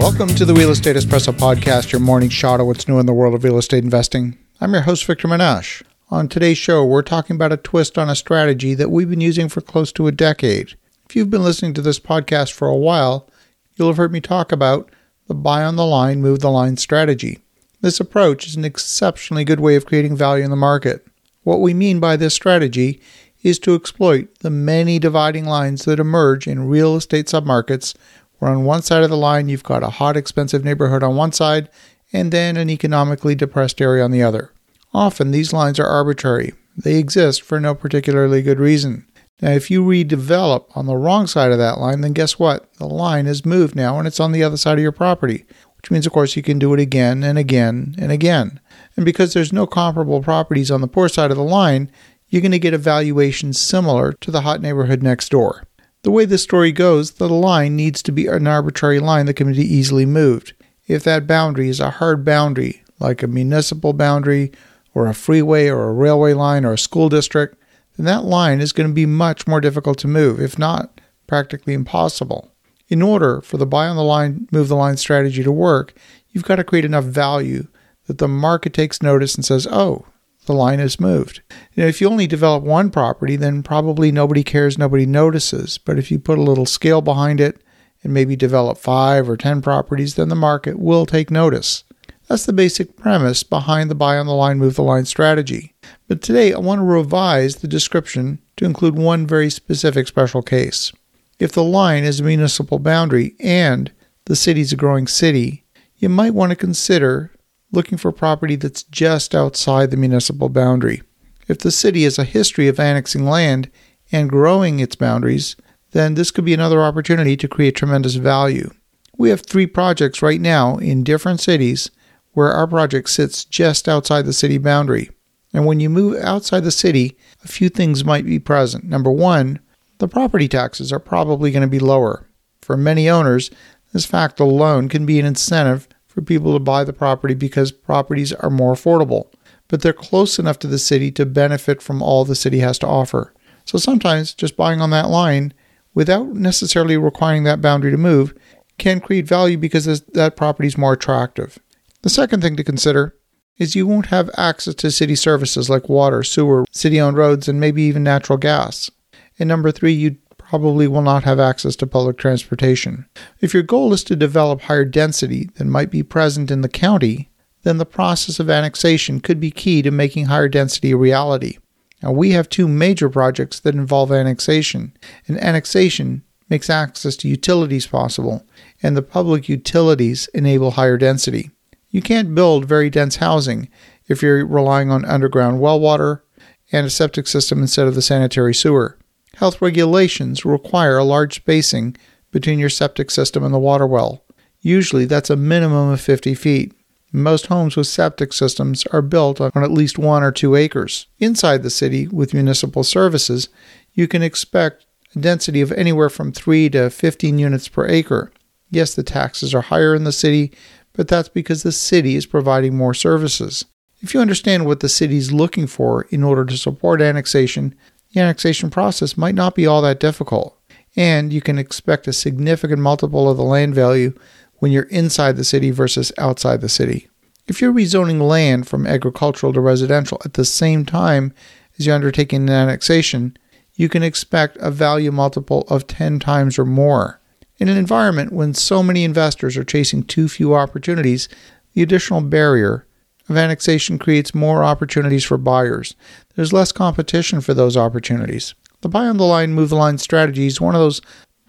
Welcome to the Real Estate Espresso Podcast, your morning shot of what's new in the world of real estate investing. I'm your host, Victor Menasce. On today's show, we're talking about a twist on a strategy that we've been using for close to a decade. If you've been listening to this podcast for a while, you'll have heard me talk about the buy on the line, move the line strategy. This approach is an exceptionally good way of creating value in the market. What we mean by this strategy is to exploit the many dividing lines that emerge in real estate submarkets, where on one side of the line you've got a hot, expensive neighborhood on one side and then an economically depressed area on the other. Often these lines are arbitrary, they exist for no particularly good reason. Now, if you redevelop on the wrong side of that line, then guess what? The line has moved now and it's on the other side of your property, which means, of course, you can do it again and again and again. And because there's no comparable properties on the poor side of the line, you're going to get a valuation similar to the hot neighborhood next door. The way this story goes, the line needs to be an arbitrary line that can be easily moved. If that boundary is a hard boundary, like a municipal boundary, or a freeway, or a railway line, or a school district, then that line is going to be much more difficult to move, if not practically impossible. In order for the buy on the line, move the line strategy to work, you've got to create enough value that the market takes notice and says, oh, the line is moved. If you only develop one property, then probably nobody cares, nobody notices. But if you put a little scale behind it and maybe develop five or 10 properties, then the market will take notice. That's the basic premise behind the buy on the line, move the line strategy. But today I want to revise the description to include one very specific special case. If the line is a municipal boundary and the city is a growing city, you might want to consider looking for property that's just outside the municipal boundary. If the city has a history of annexing land and growing its boundaries, then this could be another opportunity to create tremendous value. We have three projects right now in different cities where our project sits just outside the city boundary. And when you move outside the city, a few things might be present. Number one, the property taxes are probably going to be lower. For many owners, this fact alone can be an incentive for people to buy the property because properties are more affordable, but they're close enough to the city to benefit from all the city has to offer. So sometimes just buying on that line without necessarily requiring that boundary to move can create value because that property is more attractive. The second thing to consider is you won't have access to city services like water, sewer, city owned roads, and maybe even natural gas. And number three, you probably will not have access to public transportation. If your goal is to develop higher density than might be present in the county, then the process of annexation could be key to making higher density a reality. Now, we have two major projects that involve annexation, and annexation makes access to utilities possible, and the public utilities enable higher density. You can't build very dense housing if you're relying on underground well water and a septic system instead of the sanitary sewer. Health regulations require a large spacing between your septic system and the water well. Usually, that's a minimum of 50 feet. Most homes with septic systems are built on at least one or two acres. Inside the city, with municipal services, you can expect a density of anywhere from 3 to 15 units per acre. Yes, the taxes are higher in the city, but that's because the city is providing more services. If you understand what the city is looking for in order to support annexation, the annexation process might not be all that difficult, and you can expect a significant multiple of the land value when you're inside the city versus outside the city. If you're rezoning land from agricultural to residential at the same time as you're undertaking an annexation, you can expect a value multiple of 10 times or more. In an environment when so many investors are chasing too few opportunities, the additional barrier annexation creates more opportunities for buyers. There's less competition for those opportunities. The buy on the line, move the line strategy is one of those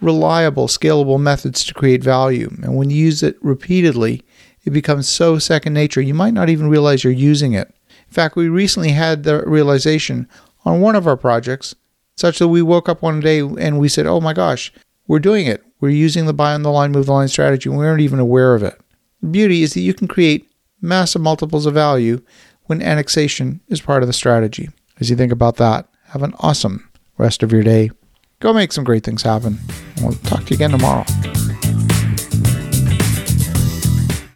reliable, scalable methods to create value. And when you use it repeatedly, it becomes so second nature, you might not even realize you're using it. In fact, we recently had the realization on one of our projects, such that we woke up one day and we said, oh my gosh, we're doing it. We're using the buy on the line, move the line strategy, and we weren't even aware of it. The beauty is that you can create massive multiples of value when annexation is part of the strategy. As you think about that, have an awesome rest of your day. Go make some great things happen. We'll talk to you again tomorrow.